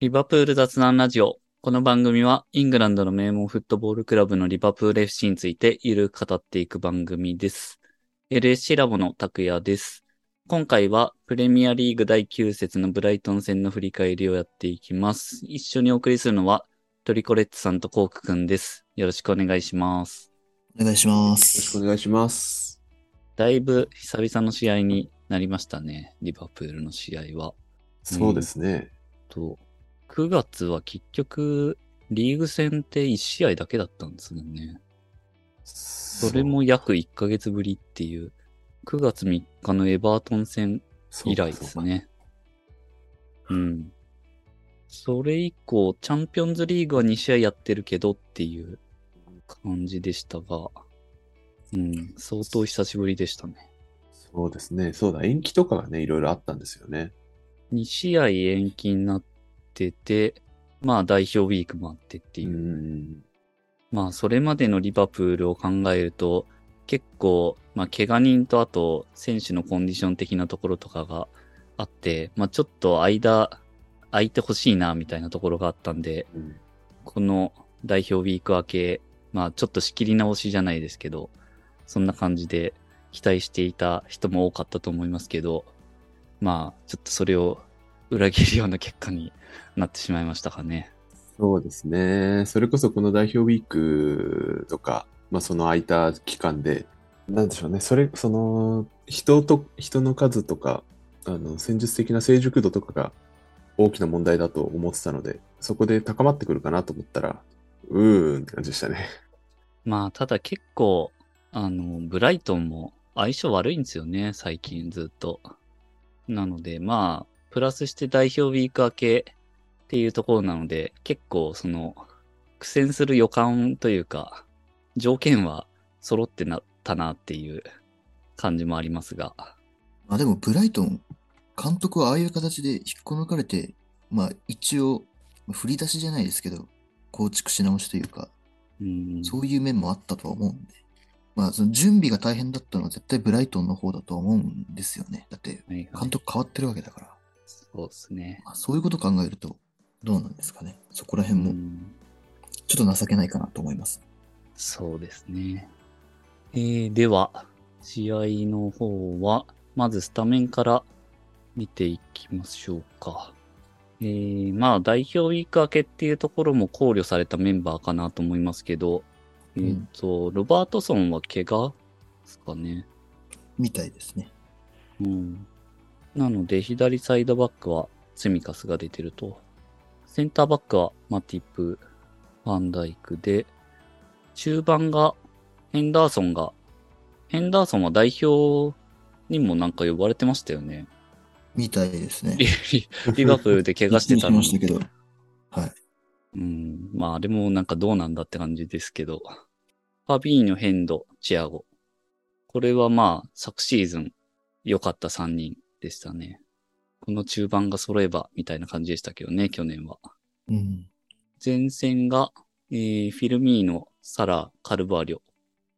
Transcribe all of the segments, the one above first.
リバプール雑談ラジオ。この番組はイングランドの名門フットボールクラブのリバプール FC についてゆるく語っていく番組です。LSC ラボの拓也です。今回はプレミアリーグ第9節のブライトン戦の振り返りをやっていきます。一緒にお送りするのはトリコレッツさんとコークくんです。よろしくお願いします。お願いしまよろしすくお。願いします。だいぶ久々の試合になりましたね。リバプールの試合は。そうですね。と、9月は結局、リーグ戦って1試合だけだったんですもんね。それも約1ヶ月ぶりっていう、9月3日のエバートン戦以来ですね。うん。それ以降、チャンピオンズリーグは2試合やってるけどっていう感じでしたが、うん、相当久しぶりでしたね。そうですね。そうだ、延期とかがね、いろいろあったんですよね。2試合延期になってて、まあ代表ウィークもあってっていうう。ん。まあ、それまでのリバプールを考えると、結構、まあ、怪我人とあと、選手のコンディション的なところとかがあって、まあ、ちょっと間、空いてほしいな、みたいなところがあったんで、うんこの代表ウィーク明け、まあ、ちょっと仕切り直しじゃないですけど、そんな感じで期待していた人も多かったと思いますけど、まあ、ちょっとそれを裏切るような結果になってしまいましたかね。そうですね。それこそこの代表ウィークとか、まあその空いた期間で、なんでしょうね。それ、その、人と、人の数とか、あの、戦術的な成熟度とかが大きな問題だと思ってたので、そこで高まってくるかなと思ったら、うーんって感じでしたね。まあ、ただ結構、あの、ブライトンも相性悪いんですよね、最近ずっと。なので、まあ、プラスして代表ウィーク明けっていうところなので、結構その、苦戦する予感というか、条件は揃ってなったなっていう感じもありますが。まあでも、ブライトン、監督はああいう形で引っこ抜かれて、まあ一応、振り出しじゃないですけど、構築し直しというか、うん、そういう面もあったとは思うんで、まあその準備が大変だったのは絶対ブライトンの方だと思うんですよね。だって、監督変わってるわけだから、そうですね。まあ、そういうこと考えると、どうなんですかね。そこらう辺も、んちょっと情けないかなと思います。そうですね。えー、では、試合の方は、まずスタメンから見ていきましょうか。えー、まあ、代表ウィーク明けっていうところも考慮されたメンバーかなと思いますけど、えっ、うんと、ロバートソンは怪我ですかね。みたいですね。うん。なので、左サイドバックはセミカスが出てると。センターバックはマティップ、ファンダイクで、中盤がヘンダーソンが、ヘンダーソンは代表にもなんか呼ばれてましたよね。みたいですねリ。リバプールで怪我してたのに。ましたけど。はい。うん。まあ、あれもなんかどうなんだって感じですけど。ファビーニョ、ヘンド、チアゴ。これはまあ、昨シーズン良かった3人でしたね。この中盤が揃えば、みたいな感じでしたけどね、去年は。うん。前線が、えー、フィルミーノ、サラ、カルバーリョ。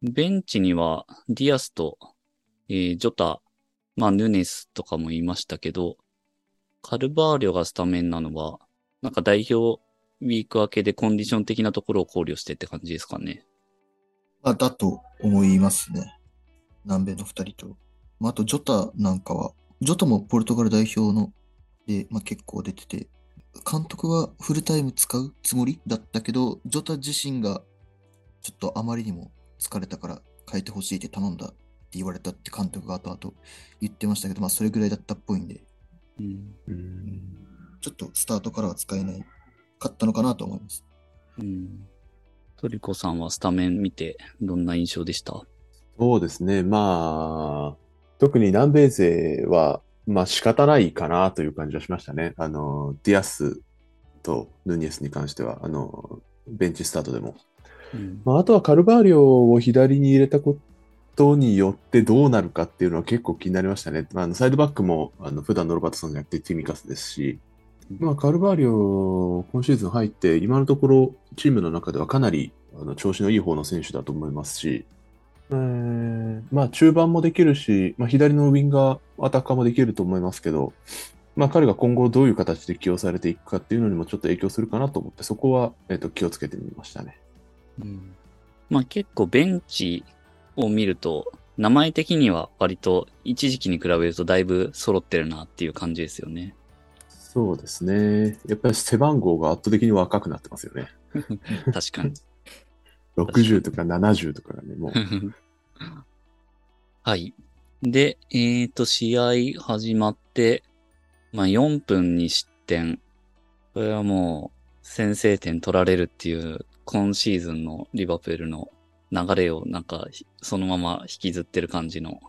ベンチには、ディアスと、えー、ジョタ、まあ、ヌネスとかも言いましたけど、カルバーリョがスタメンなのは、なんか代表ウィーク明けでコンディション的なところを考慮してって感じですかね。まあ、だと思いますね。南米の二人と。まあ、あと、ジョタなんかは、ジョタもポルトガル代表の、で、まあ、結構出てて、監督はフルタイム使うつもりだったけど、ジョタ自身が、ちょっとあまりにも疲れたから変えてほしいって頼んだって言われたって監督が後々言ってましたけど、まあ、それぐらいだったっぽいんで、うん。うんちょっとスタートからは使えないかったのかなと思います。うん。トリコさんはスタメン見て、どんな印象でした？そうですね。まあ、特に南米勢は、まあ仕方ないかなという感じはしましたね。あの、ディアスとヌニエスに関しては、あの、ベンチスタートでも。うん。まあ、あとはカルバーリョを左に入れたことによってどうなるかっていうのは結構気になりましたね。まあ、あのサイドバックもあの普段のロバートソンじゃなくてツィミカスですし、まあ、カルバーリョ、今シーズン入って、今のところチームの中ではかなりあの調子のいい方の選手だと思いますし、えーまあ中盤もできるし、まあ、左のウィンガー、アタッカーもできると思いますけど、まあ彼が今後どういう形で起用されていくかっていうのにもちょっと影響するかなと思って、そこは、えっと気をつけてみましたね。うん。まあ結構ベンチを見ると、名前的には割と一時期に比べるとだいぶ揃ってるなっていう感じですよね。そうですね。やっぱり背番号が圧倒的に若くなってますよね。確かに。60とか70とかがね、もう。はい。で、えっ、と、試合始まって、まあ4分に失点。これはもう先制点取られるっていう今シーズンのリバプールの流れをなんかひそのまま引きずってる感じの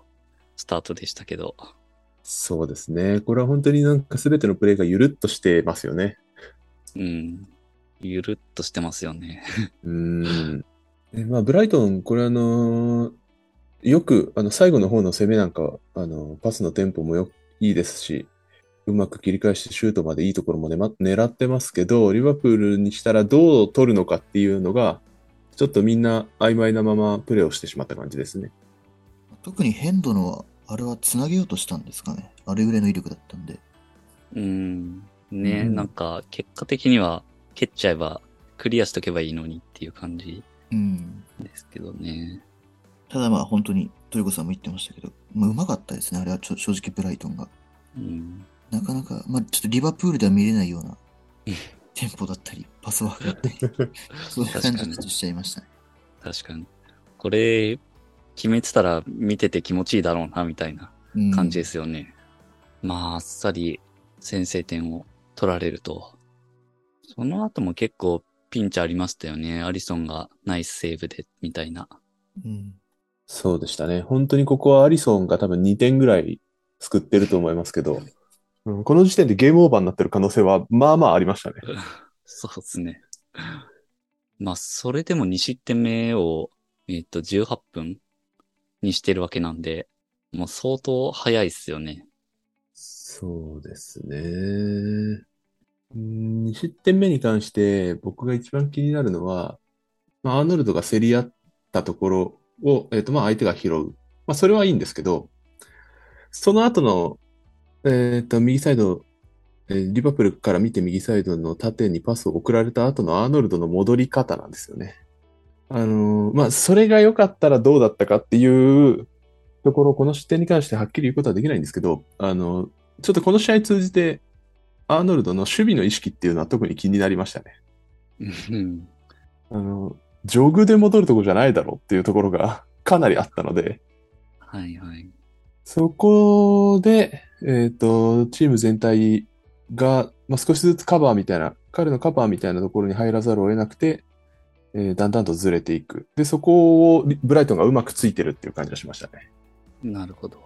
スタートでしたけど。そうですね。これは本当になんか全てのプレーがゆるっとしてますよね。うん。ゆるっとしてますよね。うーん。えまあ、ブライトン、これあのーよく、あの、最後の方の攻めなんかは、あの、パスのテンポもよ、いいですし、うまく切り返してシュートまでいいところまで、ま、狙ってますけど、リバプールにしたらどう取るのかっていうのが、ちょっとみんな曖昧なままプレーをしてしまった感じですね。特にヘンドのは、あれは繋げようとしたんですかね？あれぐらいの威力だったんで。うん。ね、うんなんか結果的には蹴っちゃえばクリアしとけばいいのにっていう感じうん。ですけどね。ただまあ本当に、トリコさんも言ってましたけど、まあうまかったですね。あれはちょ正直ブライトンが。うん。なかなか、まあちょっとリバプールでは見れないようなうんテンポだったり、パスワークだったり、そういう感じがしちゃいましたね。確かに。これ、決めてたら見てて気持ちいいだろうな、みたいなうん感じですよね。まあ、あっさり先制点を取られると。その後も結構ピンチありましたよね。アリソンがナイスセーブで、みたいな。うん。そうでしたね。本当にここはアリソンが多分2点ぐらい救ってると思いますけど、うんこの時点でゲームオーバーになってる可能性は、まあまあありましたね。そうですね。まあ、それでも2失点目を、えっと、18分にしてるわけなんで、もう相当早いっすよね。そうですね。うん2失点目に関して僕が一番気になるのは、まあ、アーノルドが競り合ったところを、えっと、まあ相手が拾う。まあそれはいいんですけど、その後の、えっと、右サイド、えーリバプールから見て右サイドの縦にパスを送られた後のアーノルドの戻り方なんですよね。あのーまあそれが良かったらどうだったかっていうところ、この失点に関してはっきり言うことはできないんですけど、あの、ちょっとこの試合通じて、アーノルドの守備の意識っていうのは特に気になりましたね。うん。あの、ジョグで戻るとこじゃないだろうっていうところが かなりあったので、はいはい。そこで、えっ、と、チーム全体が、まあ、少しずつカバーみたいな、彼のカバーみたいなところに入らざるを得なくて、えーだんだんとずれていく。で、そこをブライトンがうまくついてるっていう感じがしましたね。なるほど。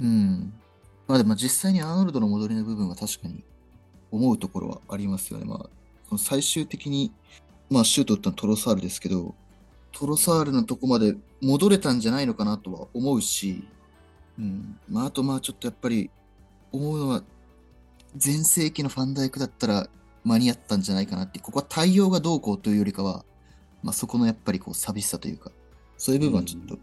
うん。まあでも実際にアーノルドの戻りの部分は確かに思うところはありますよね。まあ、その最終的に、まあシュート打ったのはトロサールですけど、トロサールのとこまで戻れたんじゃないのかなとは思うし、うん。まああとまあちょっとやっぱり思うのは、前世紀のファンダイクだったら間に合ったんじゃないかなって、ここは対応がどうこうというよりかは、まあそこのやっぱりこう寂しさというか、そういう部分はちょっと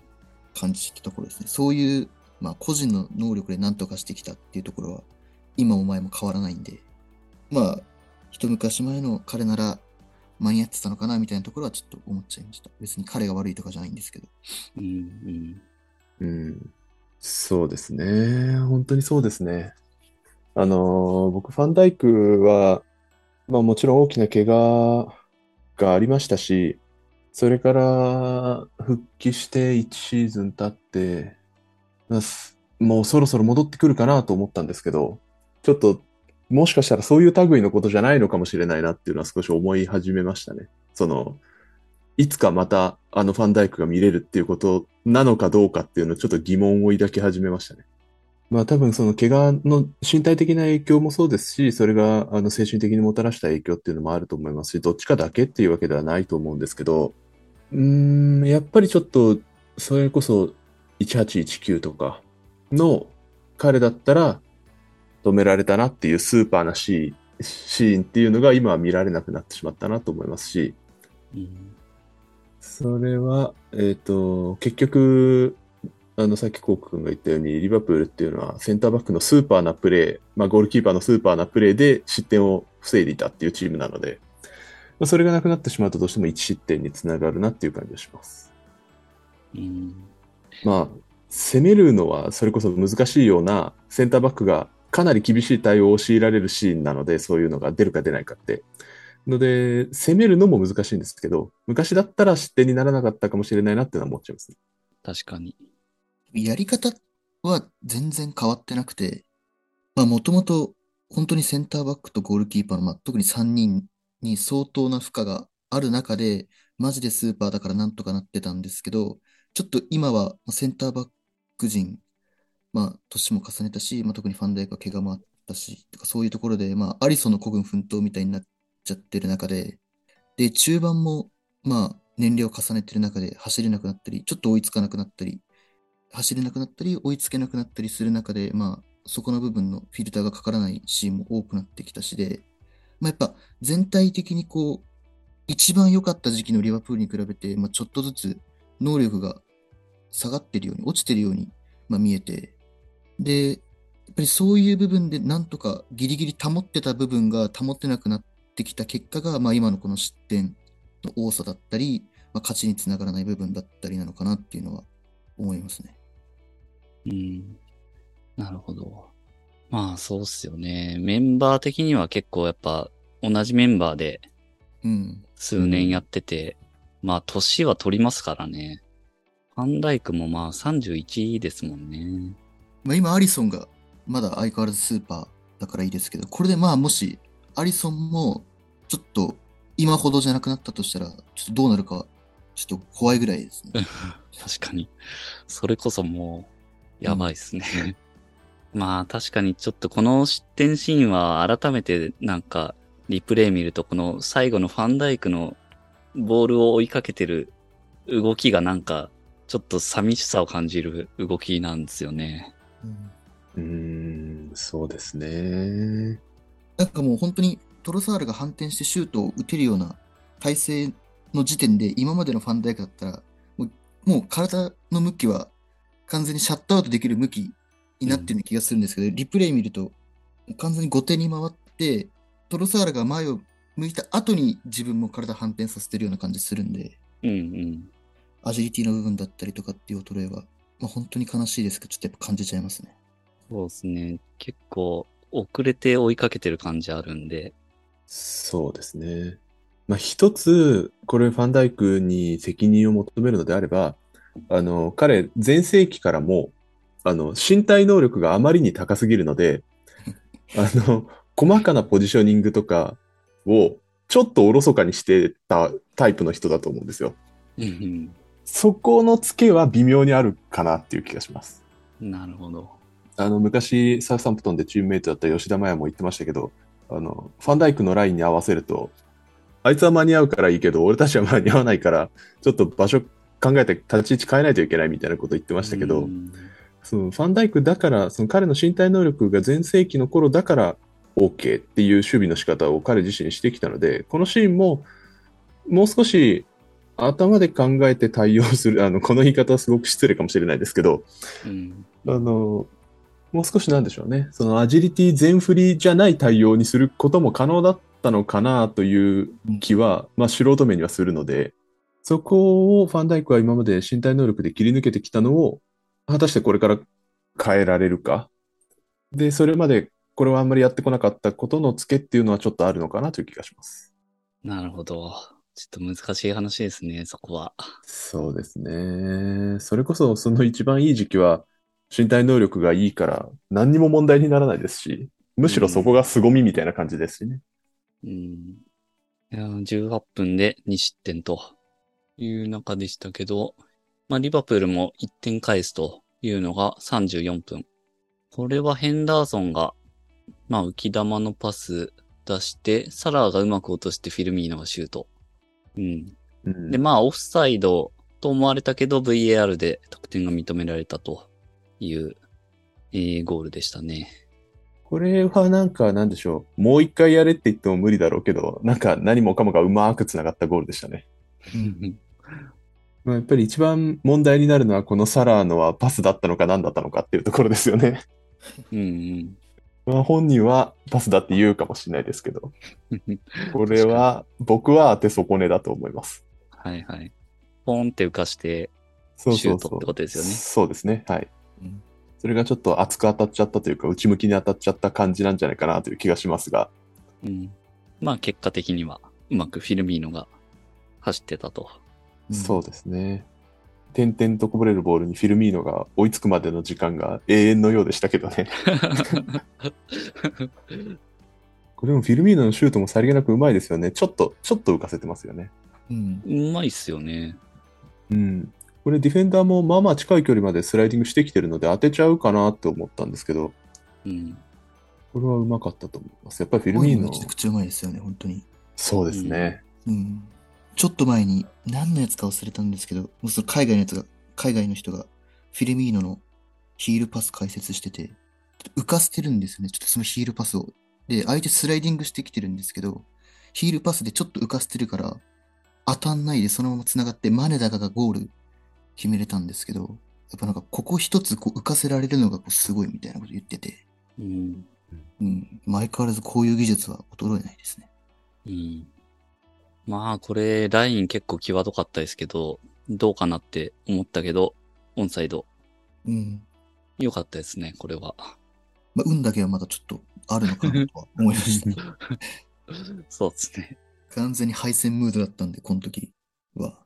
感じてきたところですね。そういう、まあ個人の能力で何とかしてきたっていうところは、今も前も変わらないんで、まあ、一昔前の彼なら間に合ってたのかなみたいなところはちょっと思っちゃいました。別に彼が悪いとかじゃないんですけど。うんうん。うん。そうですね。本当にそうですね。あのー僕、ファンダイクは、まあもちろん大きな怪我がありましたし、それから復帰して1シーズン経って、まあすもうそろそろ戻ってくるかなと思ったんですけど、ちょっともしかしたらそういう類のことじゃないのかもしれないなっていうのは少し思い始めましたね。その、いつかまたあのファンダイクが見れるっていうことなのかどうかっていうのをちょっと疑問を抱き始めましたね。まあ多分その怪我の身体的な影響もそうですし、それがあの精神的にもたらした影響っていうのもあると思いますし、どっちかだけっていうわけではないと思うんですけど、うーん、やっぱりちょっとそれこそ1819とかの彼だったら止められたなっていうスーパーなシーンシーンっていうのが今は見られなくなってしまったなと思いますし、うんそれは、えっ、と、結局、あの、さっきコーク君が言ったように、リバプールっていうのは、センターバックのスーパーなプレー、まあ、ゴールキーパーのスーパーなプレーで失点を防いでいたっていうチームなので、まあ、それがなくなってしまうとどうしても1失点につながるなっていう感じがします。うん。まあ、攻めるのはそれこそ難しいようなセンターバックがかなり厳しい対応を強いられるシーンなので、そういうのが出るか出ないかって。ので、攻めるのも難しいんですけど、昔だったら失点にならなかったかもしれないなっていうのは思っちゃいますね。確かに。やり方は全然変わってなくて、まあもともと本当にセンターバックとゴールキーパーの、まあ、特に3人に相当な負荷がある中で、マジでスーパーだからなんとかなってたんですけど、ちょっと今はまあセンターバック陣、まあ年も重ねたし、まあ特にファンダイクは怪我もあったし、とかそういうところで、まあアリソンの孤軍奮闘みたいになっちゃってる中で、で、中盤もまあ年齢を重ねてる中で走れなくなったり、ちょっと追いつかなくなったり、走れなくなったり、追いつけなくなったりする中で、まあ、そこの部分のフィルターがかからないシーンも多くなってきたしで、まあ、やっぱ全体的にこう、一番良かった時期のリバプールに比べて、まあ、ちょっとずつ能力が下がってるように、落ちてるように、まあ、見えて、で、やっぱりそういう部分でなんとかギリギリ保ってた部分が保ってなくなってきた結果が、まあ、今のこの失点の多さだったり、まあ、勝ちにつながらない部分だったりなのかなっていうのは思いますね。うん。なるほど。まあそうっすよね。メンバー的には結構やっぱ同じメンバーでうん。数年やってて、まあ年は取りますからね。ファンダイクもまあ31ですもんね。まあ、今、アリソンがまだ相変わらずスーパーだからいいですけど、これでまあもし、アリソンもちょっと今ほどじゃなくなったとしたら、ちょっとどうなるか、ちょっと怖いぐらいですね。確かに。それこそもう、やばいっすね。まあ確かにちょっとこの失点シーンは改めてなんかリプレイ見るとこの最後のファンダイクのボールを追いかけてる動きがなんかちょっと寂しさを感じる動きなんですよね。うーん、そうですね。なんかもう本当にトロサールが反転してシュートを打てるような体勢の時点で今までのファンダイクだったらもうもう体の向きは完全にシャットアウトできる向きになってる気がするんですけど、リプレイ見ると完全に後手に回ってトロサールが前を向いた後に自分も体反転させてるような感じするんでうんうん。アジリティの部分だったりとかっていう衰えは、まあ、本当に悲しいですけどちょっとやっぱ感じちゃいますね。そうですね。結構遅れて追いかけてる感じあるんで。そうですね。まあ、一つ、これファンダイクに責任を求めるのであれば、あの、彼、前世紀からも、あの、身体能力があまりに高すぎるので、あの、細かなポジショニングとかを、ちょっとおろそかにしてたタイプの人だと思うんですよ。うんそこのツケは微妙にあるかなっていう気がします。うん。なるほど。あの、昔、サウサンプトンでチームメイトだった吉田麻也も言ってましたけど、あの、ファンダイクのラインに合わせると、あいつは間に合うからいいけど、俺たちは間に合わないから、ちょっと場所考えて立ち位置変えないといけないみたいなこと言ってましたけど、うんそのファンダイクだから、その彼の身体能力が全盛期の頃だから OK っていう守備の仕方を彼自身してきたので、このシーンももう少し頭で考えて対応する、あの、この言い方はすごく失礼かもしれないですけど、うん。あの、もう少しなんでしょうね。そのアジリティ全振りじゃない対応にすることも可能だったのかなという気は、まあ素人目にはするので、そこをファンダイクは今まで身体能力で切り抜けてきたのを、果たしてこれから変えられるか。で、それまでこれはあんまりやってこなかったことのツケっていうのはちょっとあるのかなという気がします。なるほど。ちょっと難しい話ですね、そこは。そうですね。それこそその一番いい時期は身体能力がいいから何にも問題にならないですし、むしろそこが凄みみたいな感じですしね。うん。いやー18分で2失点という中でしたけど、まあ、リバプールも1点返すというのが34分。これはヘンダーソンが、まあ、浮き玉のパス出して、サラーがうまく落としてフィルミーノがシュート。うん。うんで、まあ、オフサイドと思われたけど、VAR で得点が認められたという、えーゴールでしたね。これはなんかなんでしょう。もう一回やれって言っても無理だろうけど、なんか何もかもがうまく繋がったゴールでしたね。まあ、やっぱり一番問題になるのは、このサラーのはパスだったのか何だったのかっていうところですよね。うんまあ、本人はパスだって言うかもしれないですけど、うん。これは僕は当て損ねだと思います。はいはい。ポンって浮かして、そうそうシュートってことですよねそうですね。はい。うんそれがちょっと厚く当たっちゃったというか、内向きに当たっちゃった感じなんじゃないかなという気がしますが、うん。まあ結果的には、うまくフィルミーノが走ってたと。うんそうですね。点々とこぼれるボールにフィルミーノが追いつくまでの時間が永遠のようでしたけどね。これもフィルミーノのシュートもさりげなくうまいですよね。ちょっと、ちょっと浮かせてますよね。うん。うまいっすよね。うん。これディフェンダーもまあまあ近い距離までスライディングしてきてるので当てちゃうかなって思ったんですけど、うん。これはうまかったと思います。やっぱりフィルミーノめ、ちゃくちゃうまいですよね、本当に。そうですね。うん。ちょっと前に、何のやつか忘れたんですけど、もうその海外のやつが、海外の人が、フィルミーノのヒールパス解説してて、浮かせてるんですよね。ちょっとそのヒールパスを。で、相手スライディングしてきてるんですけど、ヒールパスでちょっと浮かせてるから、当たんないでそのまま繋がって、マネダカがゴール決めれたんですけど、やっぱなんかここ一つこう浮かせられるのがこうすごいみたいなこと言ってて、うん。うん。相変わらずこういう技術は衰えないですね。うん。まあこれ、ライン結構際どかったですけど、どうかなって思ったけど、オンサイド。うん。良かったですね、これは。まあ、運だけはまだちょっとあるのかなとは思いましたね。そうですね。完全に敗戦ムードだったんで、この時は。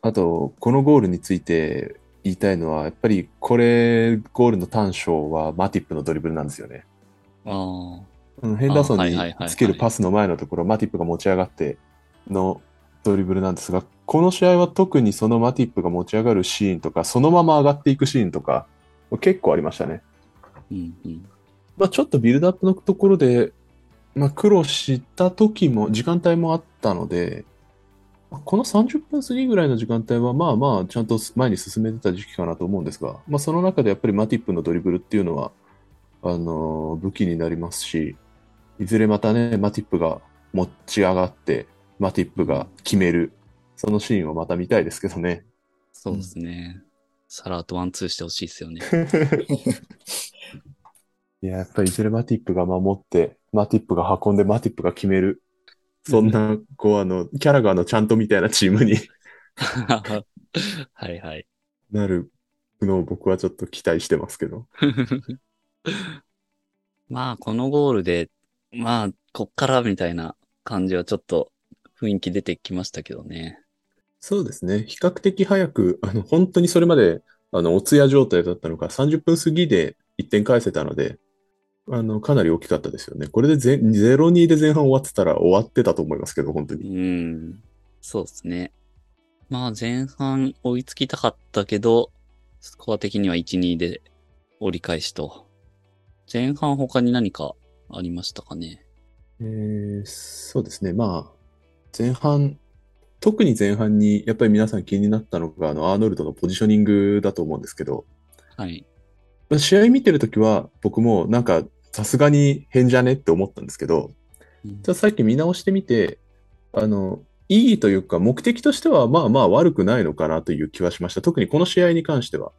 あと、このゴールについて言いたいのは、やっぱりこれ、ゴールの短所はマティップのドリブルなんですよね。ああ。うんヘンダーソンにつけるパスの前のところ、マティップが持ち上がってのドリブルなんですが、この試合は特にそのマティップが持ち上がるシーンとか、そのまま上がっていくシーンとか、結構ありましたね。うんうん。まあ、ちょっとビルドアップのところで、まあ、苦労した時も、時間帯もあったので、まあこの30分過ぎぐらいの時間帯は、まあまあ、ちゃんと前に進めてた時期かなと思うんですが、まあ、その中でやっぱりマティップのドリブルっていうのは、あのー武器になりますし、いずれまたね、マティップが持ち上がって、マティップが決める、そのシーンをまた見たいですけどね。そうですね。サラーとワンツーしてほしいですよね。いや、やっぱりいずれマティップが守って、マティップが運んで、マティップが決める。そんな、こう、あの、キャラがあの、ちゃんとみたいなチームに はいはい。なるのを僕はちょっと期待してますけど。まあ、このゴールで、まあ、こっからみたいな感じはちょっと雰囲気出てきましたけどね。そうですね。比較的早く、あの、本当にそれまで、あの、お通夜状態だったのが30分過ぎで1点返せたので、あの、かなり大きかったですよね。これでぜ0-2で前半終わってたら終わってたと思いますけど、本当うに。ん。そうですね。まあ、前半追いつきたかったけど、スコア的には1、2で折り返しと。前半他に何かありましたかね？えーそうですね。まあ、前半、特に前半にやっぱり皆さん気になったのが、あの、アーノルドのポジショニングだと思うんですけど、はい。試合見てるときは僕もなんかさすがに変じゃねって思ったんですけど、うんじゃあさっき見直してみて、あの、いいというか目的としてはまあまあ悪くないのかなという気はしました。特にこの試合に関しては。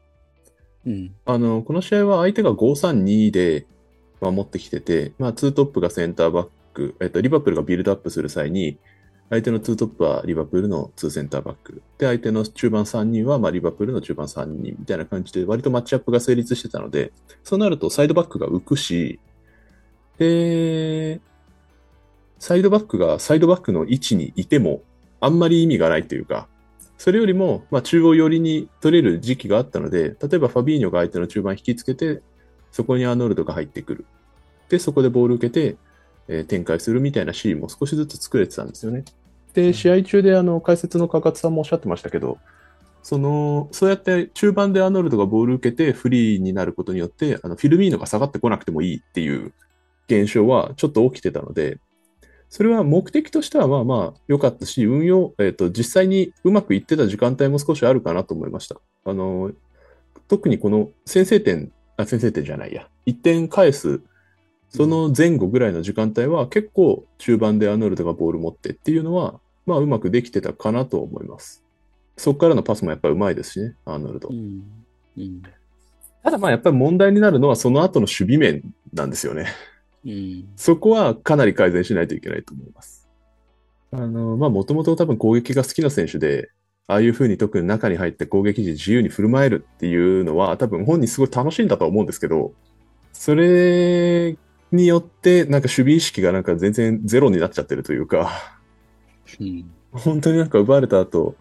うん。あの、この試合は相手が5-3-2で守ってきてて、まあ、ツートップがセンターバック、えっと、リバプールがビルドアップする際に、相手のツートップはリバプールのツーセンターバック。で、相手の中盤3人は、まあ、リバプールの中盤3人みたいな感じで、割とマッチアップが成立してたので、そうなるとサイドバックが浮くし、で、サイドバックがサイドバックの位置にいても、あんまり意味がないというか、それよりも、まあ、中央寄りに取れる時期があったので、例えばファビーニョが相手の中盤引きつけて、そこにアーノルドが入ってくる。で、そこでボール受けて、えー展開するみたいなシーンも少しずつ作れてたんですよね。で、試合中であの解説のかかつさんもおっしゃってましたけど、その、そうやって中盤でアーノルドがボール受けてフリーになることによって、あのフィルミーノが下がってこなくてもいいっていう現象はちょっと起きてたので、それは目的としてはまあまあ良かったし、運用、えっ、と、実際にうまくいってた時間帯も少しあるかなと思いました。あの、特にこの先制点、あ、先制点じゃないや、1点返す、その前後ぐらいの時間帯は結構中盤でアーノルドがボール持ってっていうのは、まあうまくできてたかなと思います。そこからのパスもやっぱりうまいですしね、アーノルドう。ん。うん。ただまあやっぱり問題になるのはその後の守備面なんですよね。うん。そこはかなり改善しないといけないと思います。あの、まあもともと多分攻撃が好きな選手で、ああいう風に特に中に入って攻撃時自由に振る舞えるっていうのは多分本人すごい楽しいんだとは思うんですけど、それによってなんか守備意識がなんか全然ゼロになっちゃってるというか、うん。本当になんか奪われた後、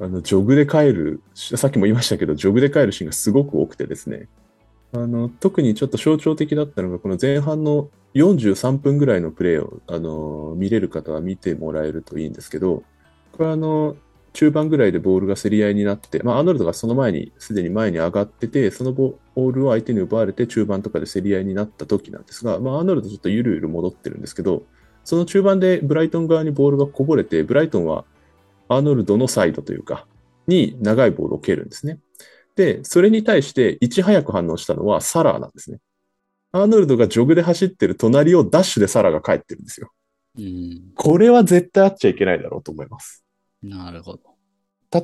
あの、ジョグで帰る、さっきも言いましたけど、ジョグで帰るシーンがすごく多くてですね。あの、特にちょっと象徴的だったのが、この前半の43分ぐらいのプレーを、あの、見れる方は見てもらえるといいんですけど、これはあの、中盤ぐらいでボールが競り合いになって、まあ、アーノルドがその前に、すでに前に上がってて、そのボールを相手に奪われて中盤とかで競り合いになった時なんですが、まあ、アーノルドちょっとゆるゆる戻ってるんですけど、その中盤でブライトン側にボールがこぼれて、ブライトンはアーノルドのサイドというか、に長いボールを蹴るんですね。で、それに対していち早く反応したのはサラーなんですね。アーノルドがジョグで走ってる隣をダッシュでサラーが帰ってるんですよ。うん。これは絶対あっちゃいけないだろうと思います。なるほど。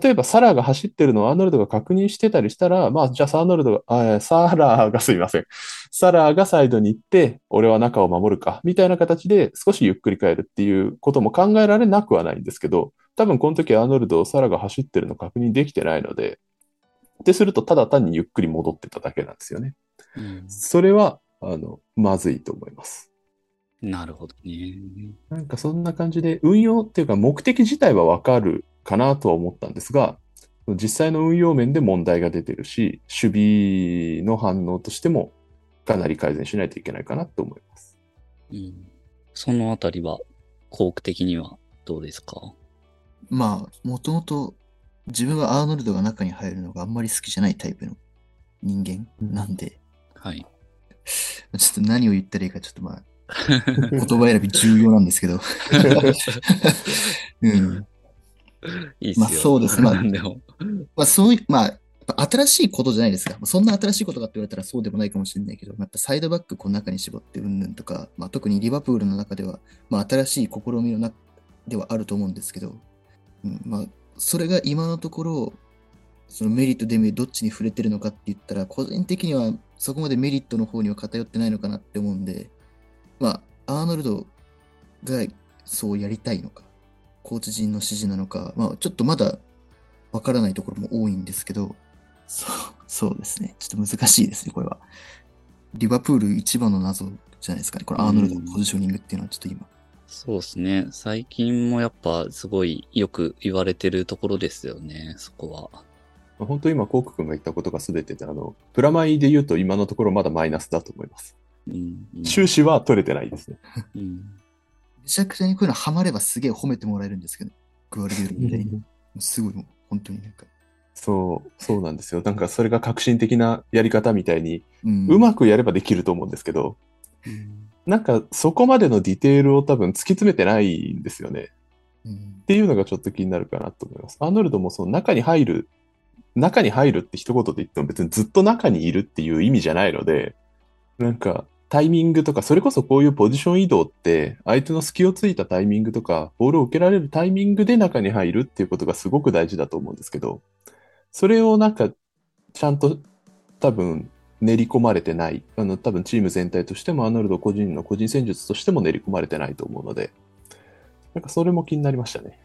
例えばサラーが走ってるのをアーノルドが確認してたりしたら、まあ、じゃあサーノルドが、あサラーがすいません。サラーがサイドに行って、俺は中を守るか、みたいな形で少しゆっくり帰るっていうことも考えられなくはないんですけど、多分この時アーノルド、サラーが走ってるの確認できてないので、ってするとただ単にゆっくり戻ってただけなんですよね。うん。それは、あの、まずいと思います。なるほどね。なんかそんな感じで、運用っていうか目的自体はわかるかなとは思ったんですが、実際の運用面で問題が出てるし、守備の反応としてもかなり改善しないといけないかなと思います。うん。そのあたりは、コーク的にはどうですか？まあ、もともと自分はアーノルドが中に入るのがあんまり好きじゃないタイプの人間なんで、はい。ちょっと何を言ったらいいかちょっとまあ、言葉選び重要なんですけど。うん。いいっすよ。まあそうですまあ。まあそういう、まあ、新しいことじゃないですか。まあそんな新しいことかって言われたらそうでもないかもしれないけど、まあやっぱサイドバックこう中に絞ってうんぬんとか、まあ特にリバプールの中では、まあ新しい試みの中ではあると思うんですけど、うん、まあそれが今のところ、そのメリット、デメリット、どっちに触れてるのかって言ったら、個人的にはそこまでメリットの方には偏ってないのかなって思うんで、まあ、アーノルドがそうやりたいのか、コーチ陣の指示なのか、まあ、ちょっとまだわからないところも多いんですけど、そう、そうですね。ちょっと難しいですね、これは。リバプール一番の謎じゃないですかね。これ、アーノルドのポジショニングっていうのはちょっと今。そうですね。最近もやっぱすごいよく言われてるところですよね、そこは。本当今、コーク君が言ったことが全てで、あの、プラマイで言うと今のところまだマイナスだと思います。うん。うん収支は取れてないですね。うん。めちゃくちゃにこういうのハマればすげえ褒めてもらえるんですけど、グアルディオルみたいに。すごいもう、本当になんか。そう、そうなんですよ。なんかそれが革新的なやり方みたいに、うんうまくやればできると思うんですけど、なんかそこまでのディテールを多分突き詰めてないんですよね。うんっていうのがちょっと気になるかなと思います。アーノルドもその中に入る、中に入るって一言で言っても別にずっと中にいるっていう意味じゃないので、なんかタイミングとか、それこそこういうポジション移動って、相手の隙をついたタイミングとか、ボールを受けられるタイミングで中に入るっていうことがすごく大事だと思うんですけど、それをなんか、ちゃんと多分練り込まれてない、あの多分チーム全体としても、アーノルド個人の個人戦術としても練り込まれてないと思うので、なんかそれも気になりましたね。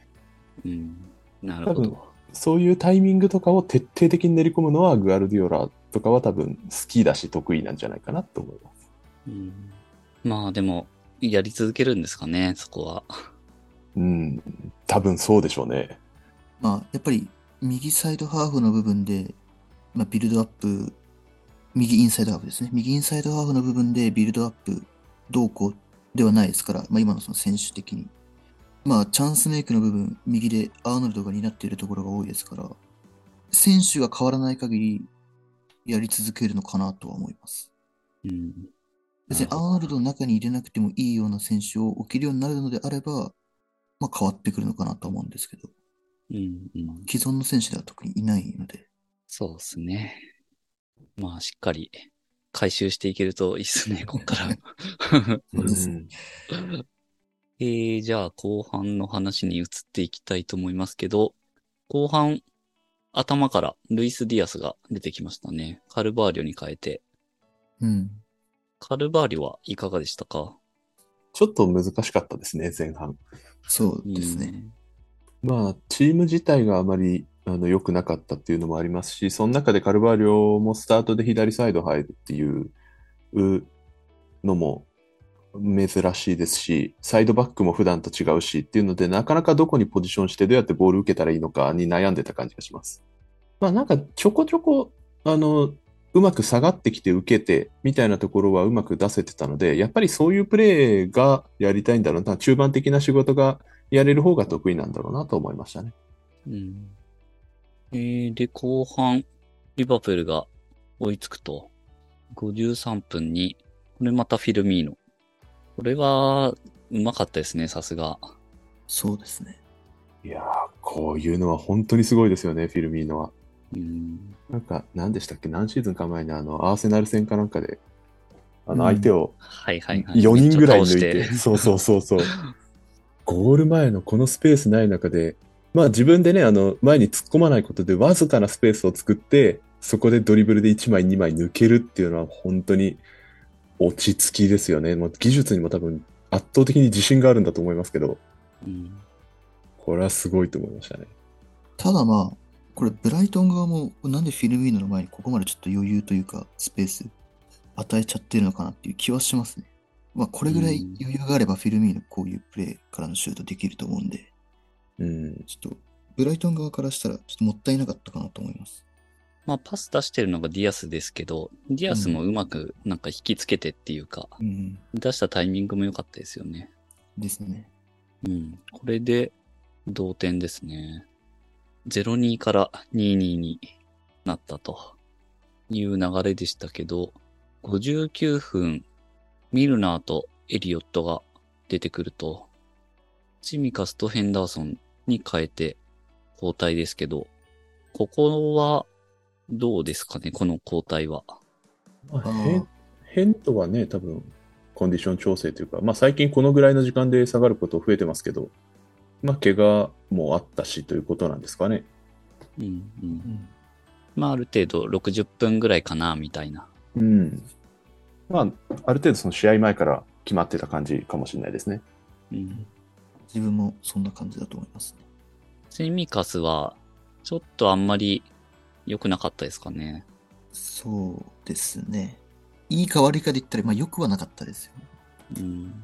うん。なるほ多分ど。そういうタイミングとかを徹底的に練り込むのは、グアルディオラとかは多分好きだし得意なんじゃないかなと思います。うん。まあでも、やり続けるんですかね、そこは。うん、多分そうでしょうね。まあ、やっぱり右サイドハーフの部分で、まあ、ビルドアップ、右インサイドハーフですね。右インサイドハーフの部分でビルドアップ動向ではないですから、まあ、今のその選手的に。まあ、チャンスメイクの部分、右でアーノルドが担っているところが多いですから、選手が変わらない限り、やり続けるのかなとは思います。うん。別にアーノルドの中に入れなくてもいいような選手を置けるようになるのであれば、まあ変わってくるのかなとは思うんですけど、うん。うん。既存の選手では特にいないので、そうですね。まあ、しっかり回収していけるといいっすね、こっから。そうです んえー、じゃあ後半の話に移っていきたいと思いますけど、後半頭からルイス・ディアスが出てきましたね。カルバーリョに変えて。うん。カルバーリョはいかがでしたか？ちょっと難しかったですね、前半。そうですね。まあ、チーム自体があまりあの良くなかったっていうのもありますし、その中でカルバーリョもスタートで左サイド入るっていううのも珍しいですし、サイドバックも普段と違うしっていうので、なかなかどこにポジションしてどうやってボール受けたらいいのかに悩んでた感じがします。まあなんかちょこちょこ、あの、うまく下がってきて受けてみたいなところはうまく出せてたので、やっぱりそういうプレーがやりたいんだろうな、中盤的な仕事がやれる方が得意なんだろうなと思いましたね。うん。えー、で、後半、リバプールが追いつくと、53分に、これまたフィルミーノ。これは、うまかったですね、さすが。そうですね。いやー、こういうのは本当にすごいですよね、フィルミーノは。うん。なんか、何でしたっけ？何シーズンか前にあの、アーセナル戦かなんかで、あの、相手をはいはいはい。4人ぐらい抜いて、そうそうそうそう。ゴール前のこのスペースない中で、まあ自分でね、あの、前に突っ込まないことでわずかなスペースを作って、そこでドリブルで1枚2枚抜けるっていうのは本当に落ち着きですよね。もう技術にも多分圧倒的に自信があるんだと思いますけど、うん。これはすごいと思いましたね。ただまあ、これブライトン側もなんでフィルミーノの前にここまでちょっと余裕というかスペース与えちゃってるのかなっていう気はしますね。まあこれぐらい余裕があればフィルミーノこういうプレーからのシュートできると思うんで、うん。ちょっとブライトン側からしたらちょっともったいなかったかなと思います。まあ、パス出してるのがディアスですけど、ディアスもうまくなんか引きつけてっていうか、うん。出したタイミングも良かったですよね。ですね。うん。これで、同点ですね。0-2から2-2になったという流れでしたけど、59分、ミルナーとエリオットが出てくると、チミカスとヘンダーソンに変えて交代ですけど、ここはどうですかね、この交代は。まあ、変変とはね、多分コンディション調整というか、まあ、最近このぐらいの時間で下がること増えてますけど、まあ、怪我もあったしということなんですかね。うん、う。うんん。まあ、ある程度60分ぐらいかな、みたいな。うん。まあ、ある程度その試合前から決まってた感じかもしれないですね。うん。自分もそんな感じだと思いますね。セミカスは、ちょっとあんまり良くなかったですかね。そうですね。いいか悪いかで言ったら、まあ良くはなかったですよね。うん。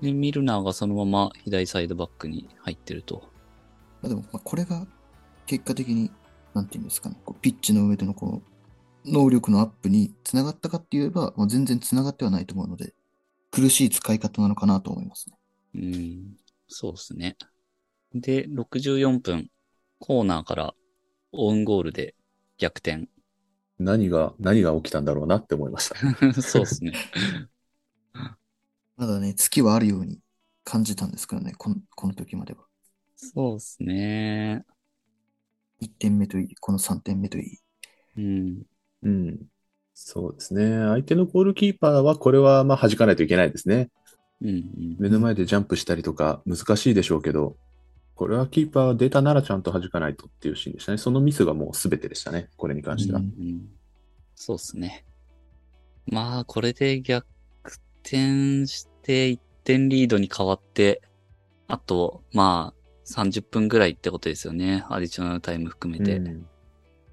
で、ミルナーがそのまま左サイドバックに入ってると。まあ、でも、まあ、これが結果的に、なんていうんですかね、こうピッチの上でのこの能力のアップにつながったかって言えば、もう全然つながってはないと思うので、苦しい使い方なのかなと思いますね。うん。そうですね。で、64分、コーナーからオウンゴールで逆転。何が、何が起きたんだろうなって思いました。そうですね。まだね、月はあるように感じたんですけどね、このこの時までは。そうですね。1点目といい、この3点目といい。うん。うん。そうですね。相手のゴールキーパーは、これはまあ弾かないといけないですね。うん、うん。目の前でジャンプしたりとか難しいでしょうけど、これはキーパー出たならちゃんと弾かないとっていうシーンでしたね。そのミスがもう全てでしたね。これに関しては。うんうんそうですね。まあ、これで逆転して1点リードに変わって、あと、まあ、30分ぐらいってことですよね。アディショナルタイム含めて。うん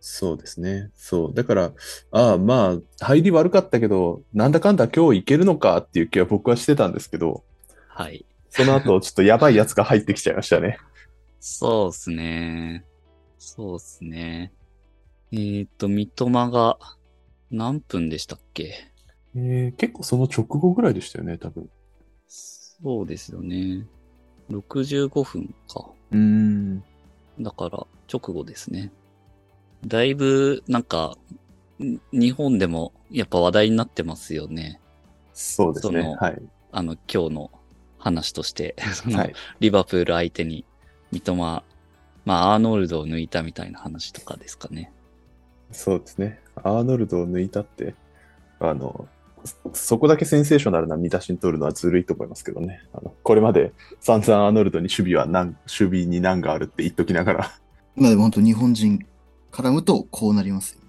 そうですね。そう。だから、ああ、まあ、入り悪かったけど、なんだかんだ今日いけるのかっていう気は僕はしてたんですけど、はい。その後、ちょっとやばいやつが入ってきちゃいましたね。そうですね。そうですね。えーっと、三笘が何分でしたっけ？えー結構その直後ぐらいでしたよね、多分。そうですよね。65分か。うん。だから、直後ですね。だいぶ、なんか、ん日本でもやっぱ話題になってますよね。そうですね。はい。あの、今日の話として、そのはい。リバプール相手に三笘、まあ、アーノルドを抜いたみたいな話とかですかね。そうですね。アーノルドを抜いたって、あの、そそこだけセンセーショナルな見出しに取るのはずるいと思いますけどね。あのこれまで散々アーノルドに守備は何、守備に難があるって言っときながら。まあでも本当日本人絡むとこうなりますよね。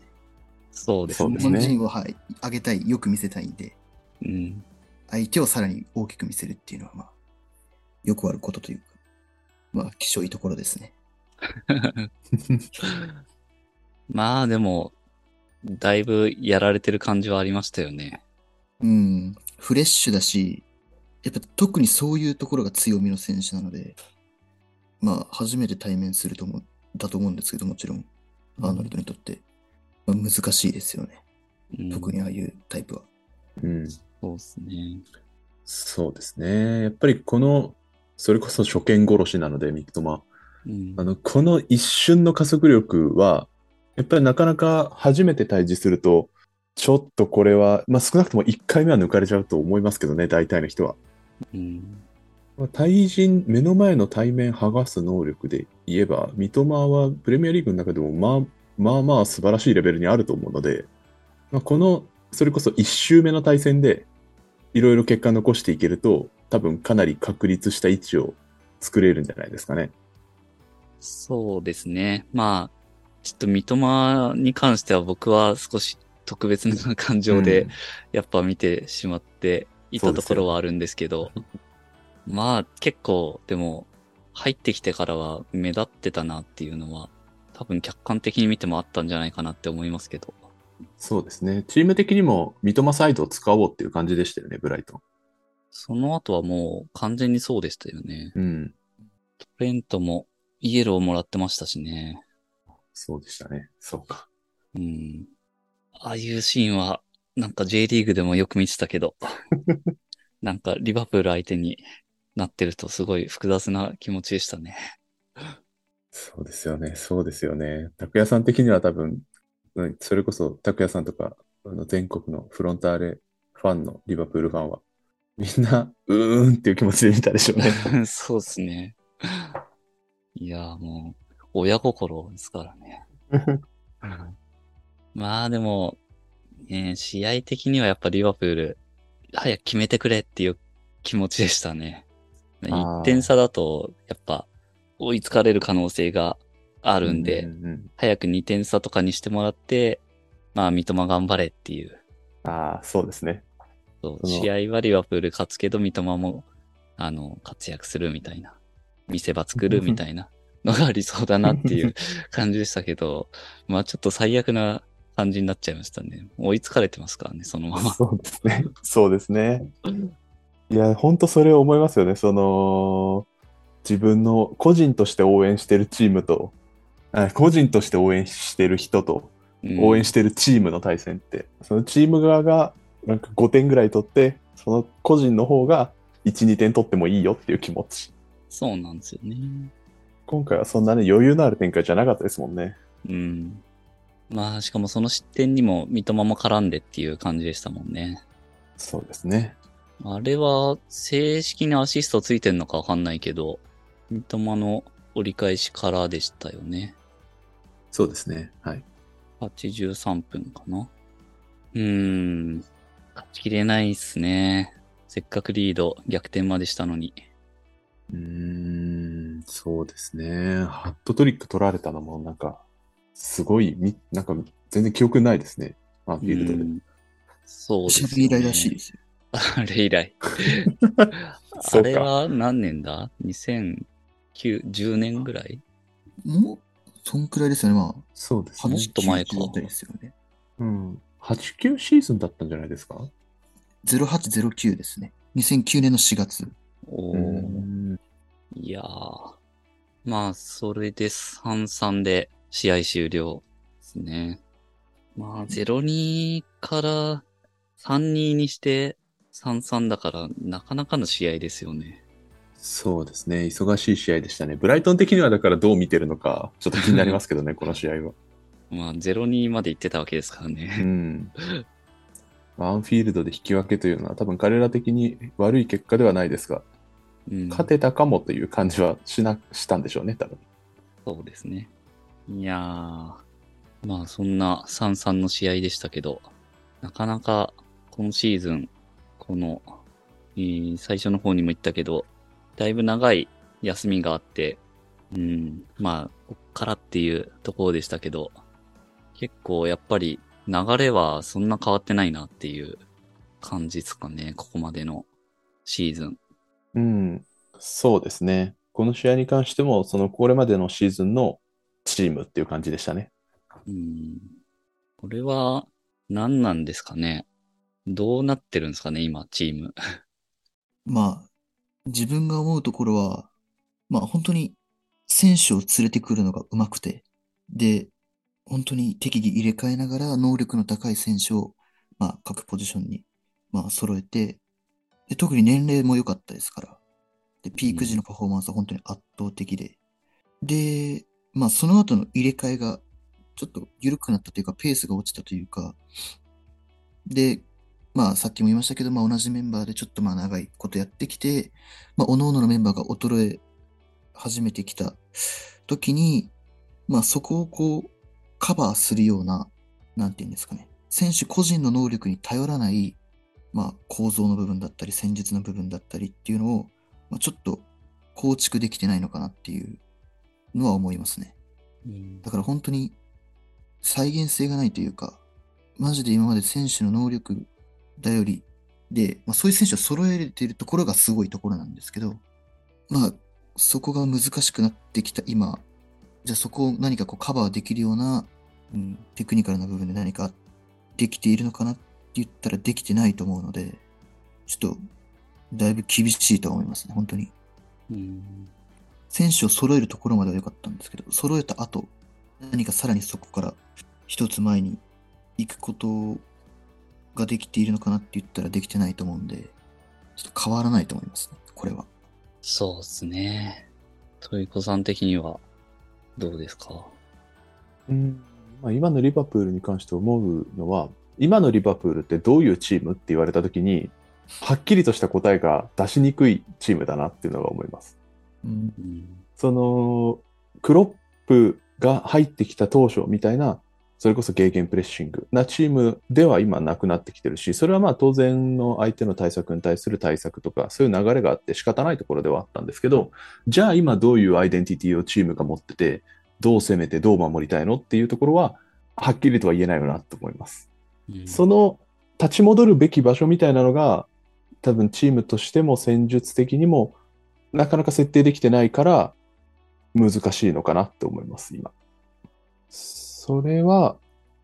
そうですね。そうですね日本人を、はい、上げたい、よく見せたいんで、うん。相手をさらに大きく見せるっていうのは、まあ、よくあることというか、まあ、希少いところですね。まあでも、だいぶやられてる感じはありましたよね。うん、フレッシュだし、やっぱ特にそういうところが強みの選手なので、まあ、初めて対面すると思う、だと思うんですけど、もちろん、アーノルドにとって、まあ、難しいですよね。うん、特にああいうタイプは。うん。そうですね。そうですね。やっぱりこの、それこそ初見殺しなので、三笘。うんあの、この一瞬の加速力は、やっぱりなかなか初めて対峙すると、ちょっとこれは、まあ少なくとも1回目は抜かれちゃうと思いますけどね、大体の人は。うんまあ対人、目の前の対面剥がす能力で言えば、三笘はプレミアリーグの中でもまあまあまあ素晴らしいレベルにあると思うので、まあ、この、それこそ1周目の対戦で、いろいろ結果残していけると、多分かなり確立した位置を作れるんじゃないですかね。そうですね。まあ、ちょっと三笘に関しては僕は少し特別な感情で、うんやっぱ見てしまっていたところはあるんですけど、まあ結構でも入ってきてからは目立ってたなっていうのは多分客観的に見てもあったんじゃないかなって思いますけど。そうですね。チーム的にも三笘サイドを使おうっていう感じでしたよね、ブライトン。その後はもう完全にそうでしたよね。うん。トレントもイエローをもらってましたしね。そうでしたね。そうか。うん。ああいうシーンは、なんか J リーグでもよく見てたけど、なんかリバプール相手になってるとすごい複雑な気持ちでしたね。そうですよね。そうですよね。拓也さん的には多分、うんそれこそ拓也さんとか、あの全国のフロンターレファンのリバプールファンは、みんな、うーんっていう気持ちで見たでしょうね。そうですね。いやーもう、親心ですからね。まあでも、ね、試合的にはやっぱリバプール、早く決めてくれっていう気持ちでしたね。あー1点差だと、やっぱ追いつかれる可能性がああるんで、うんうん早く2点差とかにしてもらって、まあ三笘頑張れっていう。ああ、そうですね。そう試合はリバプール勝つけど三笘も、あの、活躍するみたいな。見せ場作るみたいなのがありそうだなっていう 感じでしたけど、まあちょっと最悪な感じになっちゃいましたね。追いつかれてますからね、そのまま。そうですね。そうですね。いや、本当それを思いますよね。その、自分の個人として応援してるチームと、あ個人として応援してる人と、応援ししてるチームの対戦って、そのチーム側がなんか5点ぐらい取って、その個人の方が1、2点取ってもいいよっていう気持ち。そうなんですよね。今回はそんなね、余裕のある展開じゃなかったですもんね。うん。まあしかもその失点にも三笘も絡んでっていう感じでしたもんね。そうですね。あれは正式にアシストついてんのかわかんないけど、三笘の折り返しからでしたよね。そうですね。はい。83分かな。うーん。勝ちきれないっすね。せっかくリード逆転までしたのに。うーん、そうですね。ハットトリック取られたのもなんか、すごい、みなんか全然記憶ないですね。アンフィールドで。うんそうですシャビ以来らしいですよ。あれ以来。あれは何年だ ?2009、10年ぐらい？もう、そんくらいですよね。まあ、そうですねもっ。と前か89あたりですよね。うん。8、9シーズンだったんじゃないですか？0809ですね。2009年の4月。お。いやー。まあ、それで3-3で試合終了ですね。まあ、0-2から3-2にして3-3だから、なかなかの試合ですよね。そうですね。忙しい試合でしたね。ブライトン的にはだからどう見てるのか、ちょっと気になりますけどね、この試合は。まあ、0-2まで行ってたわけですからうね。ん。アンフィールドで引き分けというのは多分彼ら的に悪い結果ではないですが、うん、勝てたかもという感じはしな、したんでしょうね、多分。そうですね。いやー。まあ、そんな3-3の試合でしたけど、なかなか今シーズン、この、えー最初の方にも言ったけど、だいぶ長い休みがあって、うん、まあ、こっからっていうところでしたけど、結構やっぱり流れはそんな変わってないなっていう感じですかね、ここまでのシーズン。うん、そうですね。この試合に関しても、そのこれまでのシーズンのチームっていう感じでしたね。うん。これは何なんですかね。どうなってるんですかね、今、チーム。まあ、自分が思うところは、まあ本当に選手を連れてくるのが上手くて、で、本当に適宜入れ替えながら能力の高い選手を、まあ各ポジションに、まあ揃えて、で、特に年齢も良かったですから、で、ピーク時のパフォーマンスは本当に圧倒的で、で、まあその後の入れ替えがちょっと緩くなったというか、ペースが落ちたというか、で、まあさっきも言いましたけど、まあ同じメンバーでちょっとまあ長いことやってきて、まあ各々のメンバーが衰え始めてきた時に、まあそこをこうカバーするような、なんていうんですかね、選手個人の能力に頼らない、まあ構造の部分だったり戦術の部分だったりっていうのを、まあ、ちょっと構築できてないのかなっていうのは思いますね。うんだから本当に再現性がないというか、マジで今まで選手の能力頼りで、まあ、そういう選手を揃えているところがすごいところなんですけど、まあ、そこが難しくなってきた今、じゃあそこを何かこうカバーできるような、うん、テクニカルな部分で何かできているのかなって言ったらできてないと思うので、ちょっと、だいぶ厳しいと思いますね、本当に。うん選手を揃えるところまでは良かったんですけど、揃えた後、何かさらにそこから一つ前に行くことができているのかなって言ったらできてないと思うんで、ちょっと変わらないと思いますね、これは。そうですね。トイコさん的にはどうですか？うんまあ、今のリバプールに関して思うのは、今のリバプールってどういうチームって言われたときに、はっきりとした答えが出しにくいチームだなっていうのが思います。うん、うん。その、クロップが入ってきた当初みたいな、それこそゲーゲンプレッシングなチームでは今なくなってきてるし、それはまあ当然の相手の対策に対する対策とか、そういう流れがあって仕方ないところではあったんですけど、じゃあ今どういうアイデンティティをチームが持ってて、どう攻めてどう守りたいのっていうところは、はっきりとは言えないよなと思います。うんその立ち戻るべき場所みたいなのが、多分チームとしても戦術的にもなかなか設定できてないから難しいのかなって思います、今。それは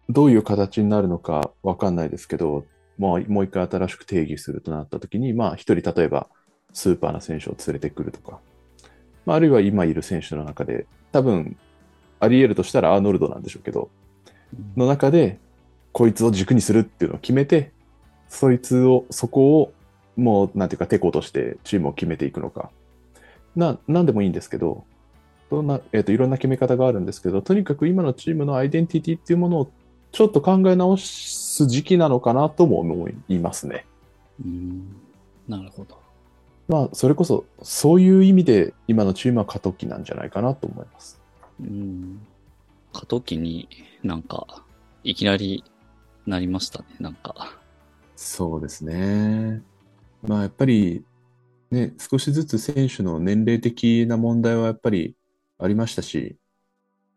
どういう形になるのかわかんないですけど、もうもう一回新しく定義するとなった時に、まあ一人例えばスーパーな選手を連れてくるとか、まあ、あるいは今いる選手の中で多分あり得るとしたらアーノルドなんでしょうけど、の中で、こいつを軸にするっていうのを決めて、そいつを、そこを、もう、なんていうか、テコとしてチームを決めていくのか。な、なんでもいいんですけど、どんな、えっ、と、いろんな決め方があるんですけど、とにかく今のチームのアイデンティティっていうものを、ちょっと考え直す時期なのかなとも思いますね。うん。なるほど。まあ、それこそ、そういう意味で、今のチームは過渡期なんじゃないかなと思います。うん。過渡期になんか、いきなりなりましたね、なんか。そうですね。まあやっぱりね、少しずつ選手の年齢的な問題はやっぱりありましたし、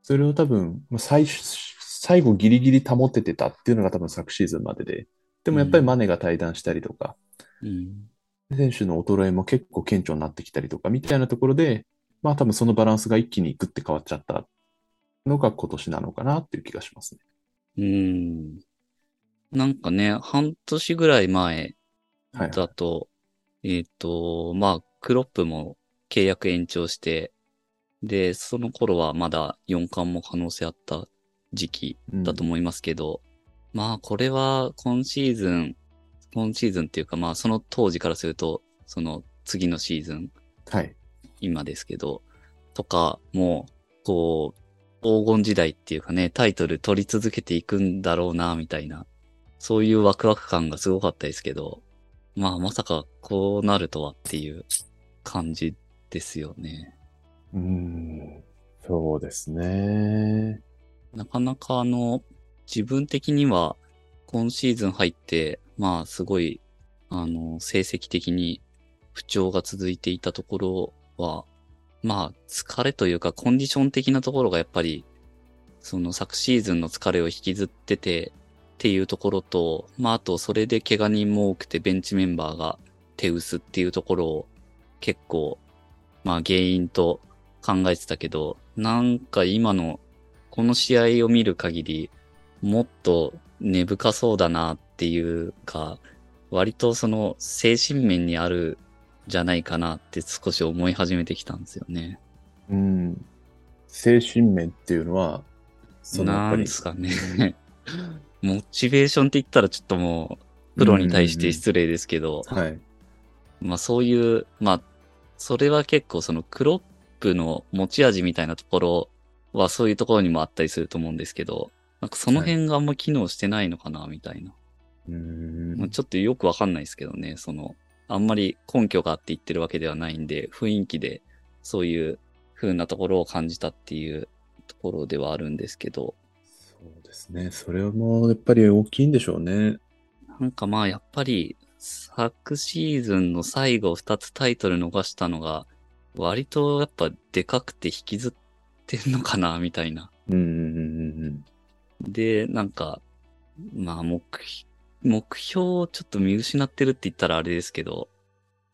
それを多分、まあ最最後ギリギリ保ててたっていうのが多分昨シーズンまでで、でもやっぱりマネが退団したりとか、うん。選手の衰えも結構顕著になってきたりとかみたいなところで、まあ多分そのバランスが一気にグッて変わっちゃったのが今年なのかなっていう気がしますね。うん。なんかね、半年ぐらい前はい。だと、えっ、と、まあ、クロップも契約延長して、で、その頃はまだ4冠も可能性あった時期だと思いますけど、まあ、これは今シーズン、今シーズンっていうかまあ、その当時からすると、その次のシーズン、はい。今ですけど、とか、もう、こう、黄金時代っていうかね、タイトル取り続けていくんだろうな、みたいな、そういうワクワク感がすごかったですけど、まあ、まさかこうなるとはっていう感じですよね。うん。そうですね。なかなかあの、自分的には、今シーズン入って、まあ、すごい、あの、成績的に不調が続いていたところは、まあ、疲れというか、コンディション的なところがやっぱり、その昨シーズンの疲れを引きずっててっていうところと、まああとそれで怪我人も多くてベンチメンバーが手薄っていうところを結構、まあ原因と考えてたけど、なんか今のこの試合を見る限り、もっと根深そうだなっていうか、割とその精神面にあるじゃないかなって少し思い始めてきたんですよね。うん。精神面っていうのは、そのなんですかね。モチベーションって言ったらちょっともう、プロに対して失礼ですけど、はい。まあそういう、まあ、それは結構そのクロップの持ち味みたいなところはそういうところにもあったりすると思うんですけど、なんかその辺があんま機能してないのかな、みたいな。うーん。まあちょっとよくわかんないですけどね、その、あんまり根拠があって言ってるわけではないんで、雰囲気でそういう風なところを感じたっていうところではあるんですけど、そうですね。それもやっぱり大きいんでしょうね。なんかまあやっぱり昨シーズンの最後2つタイトル逃したのが割とやっぱでかくて引きずってんのかなみたいな。うんうんうんで、なんかまあ目標、目標をちょっと見失ってるって言ったらあれですけど、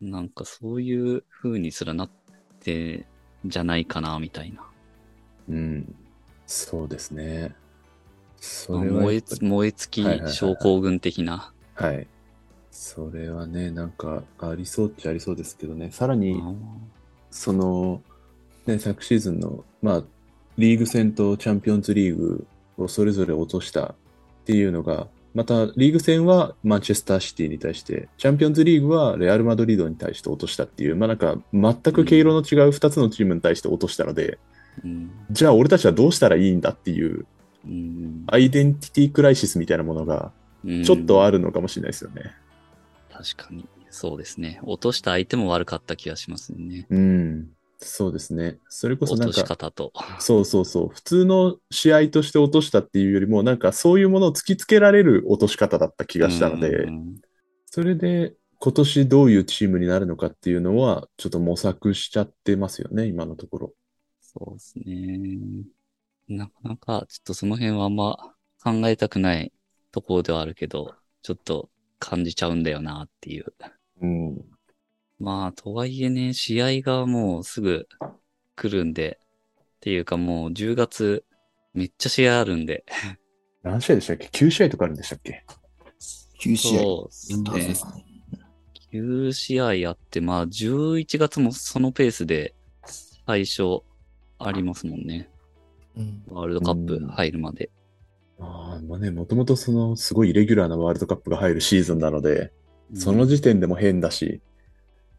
なんかそういう風にすらなってんじゃないかなみたいな。うん。うん。そうですね。そ燃え燃え尽きはいはいはいはい症候群的な。はい。それはね、なんかありそうっちゃありそうですけどね。さらに、その、ね、昨シーズンの、まあ、リーグ戦とチャンピオンズリーグをそれぞれ落としたっていうのが、また、リーグ戦はマンチェスターシティに対して、チャンピオンズリーグはレアル・マドリードに対して落としたっていう、まあなんか、全く毛色の違う2つのチームに対して落としたので、うんじゃあ俺たちはどうしたらいいんだっていう、うんアイデンティティクライシスみたいなものが、うんちょっとあるのかもしれないですよね。確かに。そうですね。落とした相手も悪かった気がしますね。うん。そうですね。それこそ落としなんか、方と。そうそうそう。普通の試合として落としたっていうよりも、なんかそういうものを突きつけられる落とし方だった気がしたので、うんそれで今年どういうチームになるのかっていうのは、ちょっと模索しちゃってますよね、今のところ。そうですね。なかなか、ちょっとその辺はあんま考えたくないところではあるけど、ちょっと感じちゃうんだよなっていう。うん。まあ、とはいえね、試合がもうすぐ来るんで、っていうかもう10月めっちゃ試合あるんで。何試合でしたっけ ?9 試合とかあるんでしたっけ？9試合そうですすね。9試合やって、まあ11月もそのペースで最初ありますもんね。うん。ワールドカップ入るまで。ああ、まあね、もともとそのすごいイレギュラーなワールドカップが入るシーズンなので、その時点でも変だし、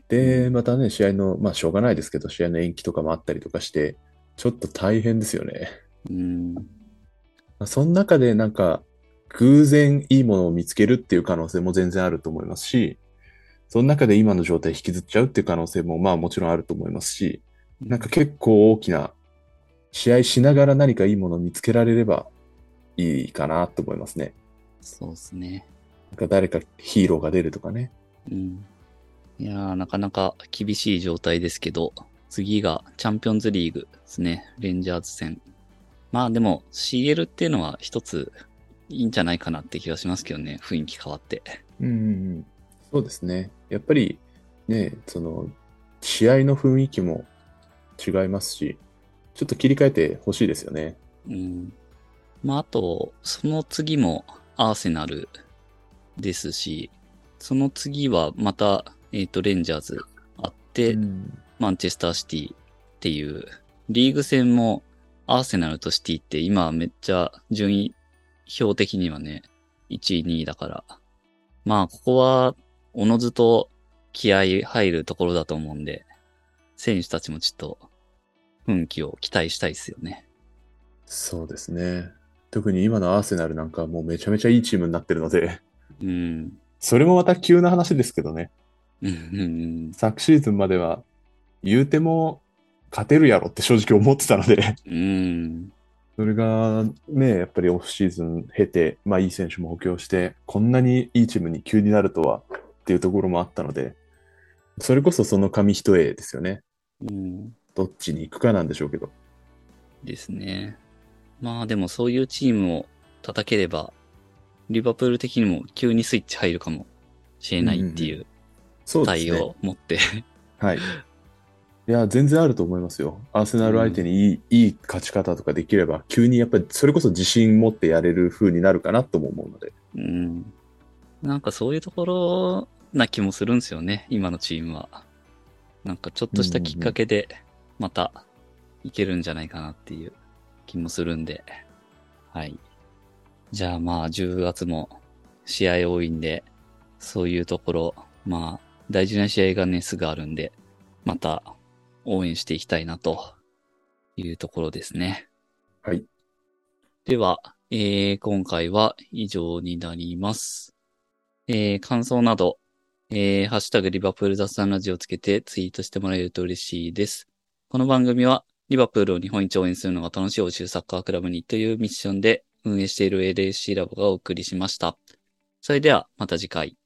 で、またね、試合の、まあしょうがないですけど、試合の延期とかもあったりとかして、ちょっと大変ですよね。うん、まあその中でなんか、偶然いいものを見つけるっていう可能性も全然あると思いますし、その中で今の状態引きずっちゃうっていう可能性もまあもちろんあると思いますし、なんか結構大きな試合しながら何かいいものを見つけられればいいかなと思いますね。そうですね。なんか誰かヒーローが出るとかね。うん。いやー、なかなか厳しい状態ですけど、次がチャンピオンズリーグですね。レンジャーズ戦。まあでも CL っていうのは一ついいんじゃないかなって気がしますけどね。雰囲気変わって。うん。そうですね。やっぱりね、その試合の雰囲気も違いますし、ちょっと切り替えてほしいですよね。うん。まああと、その次もアーセナルですし、その次はまた、えっ、と、レンジャーズあって、うんマンチェスターシティっていう、リーグ戦もアーセナルとシティって今めっちゃ順位表的にはね、1位、2位だから。まあ、ここは、おのずと気合入るところだと思うんで、選手たちもちょっと、奮起を期待したいですよね。そうですね。特に今のアーセナルなんかはもうめちゃめちゃいいチームになってるので、うん。それもまた急な話ですけどね。うんうん昨シーズンまでは言うても勝てるやろって正直思ってたので、うん。うん。それがね、やっぱりオフシーズン経て、まあいい選手も補強して、こんなにいいチームに急になるとはっていうところもあったので、それこそその紙一重ですよね。うん。どっちに行くかなんでしょうけど。ですね。まあでもそういうチームを叩ければ、リバプール的にも急にスイッチ入るかもしれないっていう。対応を持って、はい。いや、全然あると思いますよ。アーセナル相手にいい,、いい勝ち方とかできれば、急にやっぱりそれこそ自信持ってやれる風になるかなとも思うので。うん。なんかそういうところな気もするんですよね、今のチームは。なんかちょっとしたきっかけで、またいけるんじゃないかなっていう気もするんで。はい。じゃあまあ10月も試合多いんで、そういうところ、まあ大事な試合がね、すぐあるんで、また応援していきたいなというところですね。はい。では、えー今回は以上になります。えー感想など、えーハッシュタグリバプール雑談ラジオをつけてツイートしてもらえると嬉しいです。この番組は、リバプールを日本一応援するのが楽しい欧州サッカークラブにというミッションで運営している LAC ラボがお送りしました。それでは、また次回。